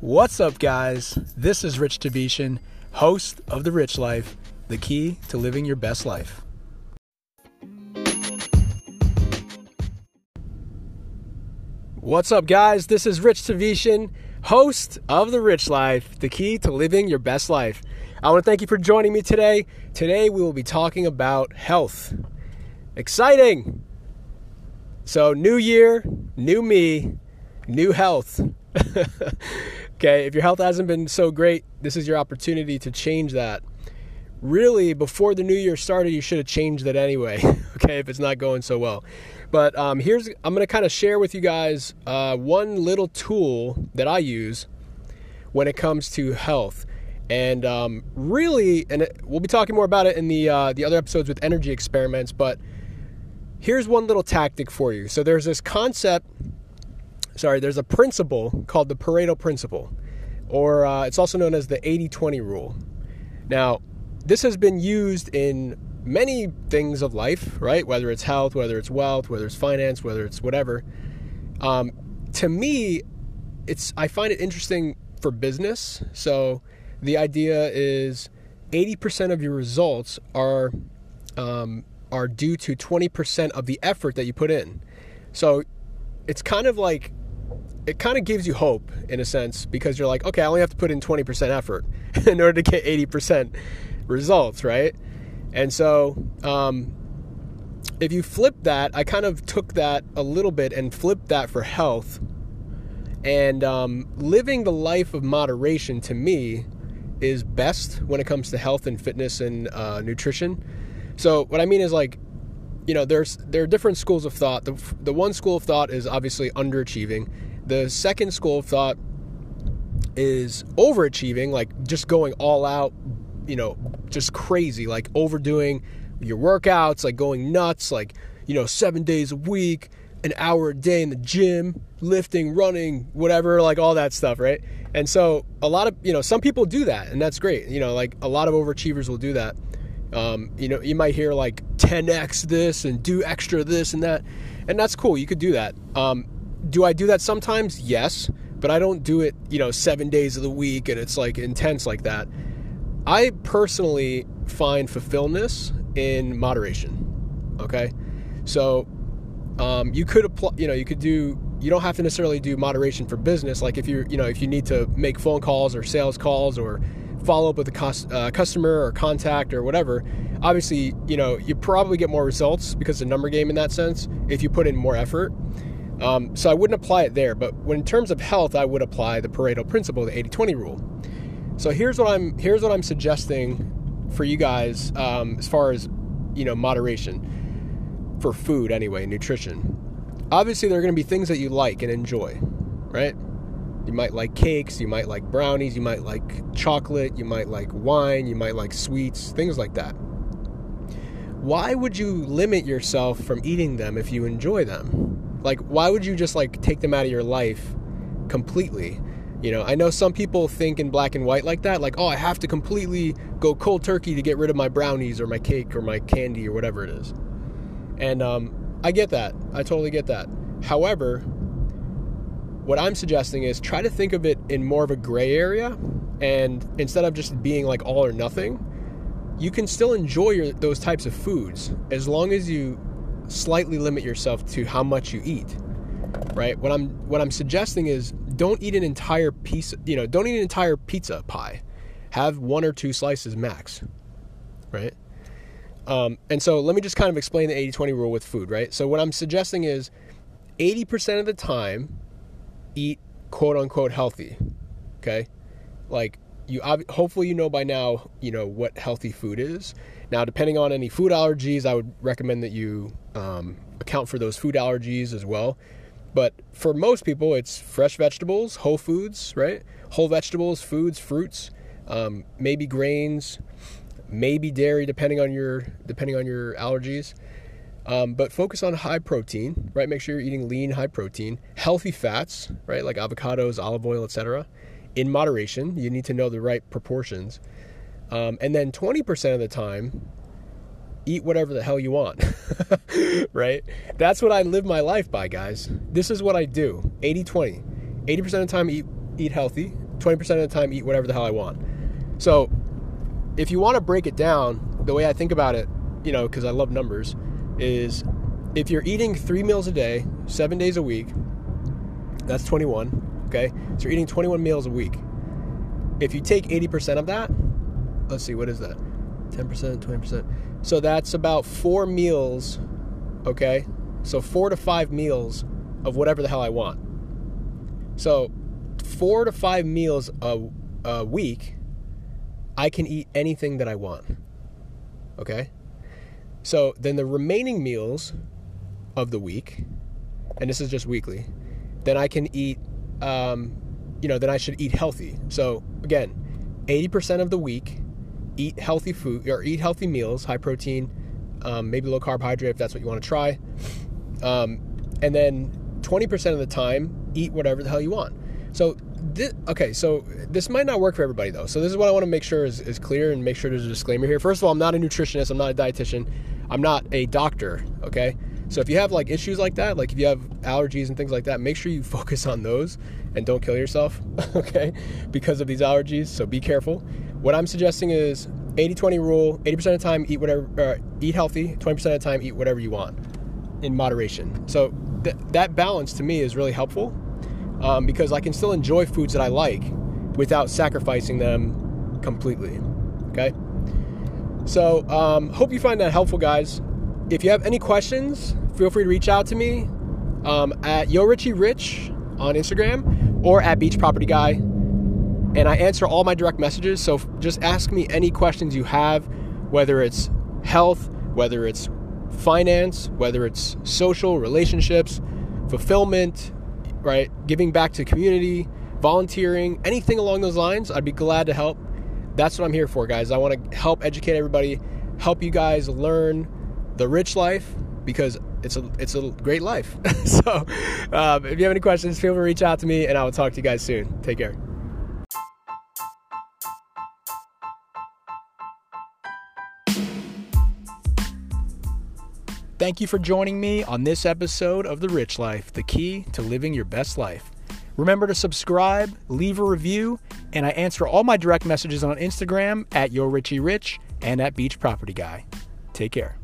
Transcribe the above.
What's up, guys? This is Rich Tavishan, host of The Rich Life, the key to living your best life. What's up, guys? This is Rich Tavishan, host of The Rich Life, the key to living your best life. I want to thank you for joining me today. Today, we will be talking about health. Exciting! So, new year, new me, new health. okay, if your health hasn't been so great, this is your opportunity to change that. Really, before the new year started, you should have changed that anyway. okay, if it's not going so well. But um, here's I'm going to kind of share with you guys uh, one little tool that I use when it comes to health. And um, really, and it, we'll be talking more about it in the uh, the other episodes with energy experiments. But here's one little tactic for you. So there's this concept sorry, there's a principle called the Pareto principle, or uh, it's also known as the 80 20 rule. Now, this has been used in many things of life, right? Whether it's health, whether it's wealth, whether it's finance, whether it's whatever. Um, to me, it's I find it interesting for business. So the idea is 80% of your results are um, are due to 20% of the effort that you put in. So it's kind of like it kind of gives you hope in a sense because you're like, okay, I only have to put in 20% effort in order to get 80% results, right? And so, um, if you flip that, I kind of took that a little bit and flipped that for health. And um, living the life of moderation to me is best when it comes to health and fitness and uh, nutrition. So, what I mean is like, you know, there's there are different schools of thought. The, the one school of thought is obviously underachieving the second school of thought is overachieving, like just going all out, you know, just crazy, like overdoing your workouts, like going nuts, like, you know, seven days a week, an hour a day in the gym, lifting, running, whatever, like all that stuff, right? And so a lot of, you know, some people do that, and that's great. You know, like a lot of overachievers will do that. Um, you know, you might hear like 10x this and do extra this and that, and that's cool. You could do that. Um, do I do that sometimes? Yes, but I don't do it, you know, seven days of the week and it's like intense like that. I personally find fulfillment in moderation. Okay, so um, you could apply, you know, you could do. You don't have to necessarily do moderation for business. Like if you, you know, if you need to make phone calls or sales calls or follow up with a cost, uh, customer or contact or whatever. Obviously, you know, you probably get more results because the number game in that sense if you put in more effort. Um, so I wouldn't apply it there, but when in terms of health, I would apply the Pareto principle, the 80-20 rule. So here's what I'm here's what I'm suggesting for you guys um, as far as you know moderation for food anyway, nutrition. Obviously, there are going to be things that you like and enjoy, right? You might like cakes, you might like brownies, you might like chocolate, you might like wine, you might like sweets, things like that. Why would you limit yourself from eating them if you enjoy them? Like, why would you just like take them out of your life completely? You know, I know some people think in black and white like that, like, oh, I have to completely go cold turkey to get rid of my brownies or my cake or my candy or whatever it is. And um, I get that. I totally get that. However, what I'm suggesting is try to think of it in more of a gray area. And instead of just being like all or nothing, you can still enjoy your, those types of foods as long as you slightly limit yourself to how much you eat. Right? What I'm what I'm suggesting is don't eat an entire piece, you know, don't eat an entire pizza pie. Have one or two slices max. Right? Um, and so let me just kind of explain the 80 20 rule with food, right? So, what I'm suggesting is 80% of the time, eat quote unquote healthy. Okay? Like, you hopefully you know by now, you know, what healthy food is. Now, depending on any food allergies, I would recommend that you um, account for those food allergies as well. But for most people, it's fresh vegetables, whole foods, right? Whole vegetables, foods, fruits, um, maybe grains, maybe dairy, depending on your depending on your allergies. Um, but focus on high protein, right? Make sure you're eating lean, high protein, healthy fats, right? Like avocados, olive oil, etc. In moderation, you need to know the right proportions. Um, and then 20% of the time, eat whatever the hell you want. right? That's what I live my life by, guys. This is what I do 80 20. 80% of the time, eat, eat healthy. 20% of the time, eat whatever the hell I want. So if you want to break it down, the way I think about it, you know, because I love numbers, is if you're eating three meals a day, seven days a week, that's 21. Okay. So you're eating 21 meals a week. If you take 80% of that, let's see, what is that? 10%, 20%. So that's about four meals. Okay. So four to five meals of whatever the hell I want. So four to five meals a, a week, I can eat anything that I want. Okay? So then the remaining meals of the week, and this is just weekly, then I can eat, um, you know, then I should eat healthy. So again, 80% of the week, eat healthy food or eat healthy meals, high protein, um, maybe low carbohydrate if that's what you want to try. Um, and then 20% of the time, eat whatever the hell you want. So, this, okay, so this might not work for everybody though. So, this is what I want to make sure is, is clear and make sure there's a disclaimer here. First of all, I'm not a nutritionist, I'm not a dietitian, I'm not a doctor, okay? So, if you have like issues like that, like if you have allergies and things like that, make sure you focus on those and don't kill yourself, okay? Because of these allergies, so be careful. What I'm suggesting is 80-20 rule, 80% of the time eat whatever uh, eat healthy, 20% of the time eat whatever you want in moderation. So th- that balance to me is really helpful um, because I can still enjoy foods that I like without sacrificing them completely. Okay. So um, hope you find that helpful, guys. If you have any questions, feel free to reach out to me um, at Yo Richie Rich on Instagram or at Beach Property Guy, and I answer all my direct messages. So just ask me any questions you have, whether it's health, whether it's finance, whether it's social, relationships, fulfillment, right? Giving back to community, volunteering, anything along those lines, I'd be glad to help. That's what I'm here for, guys. I want to help educate everybody, help you guys learn the rich life because it's a it's a great life. so, um, if you have any questions, feel free to reach out to me, and I will talk to you guys soon. Take care. Thank you for joining me on this episode of The Rich Life, the key to living your best life. Remember to subscribe, leave a review, and I answer all my direct messages on Instagram at Your Richie Rich and at Beach Property Guy. Take care.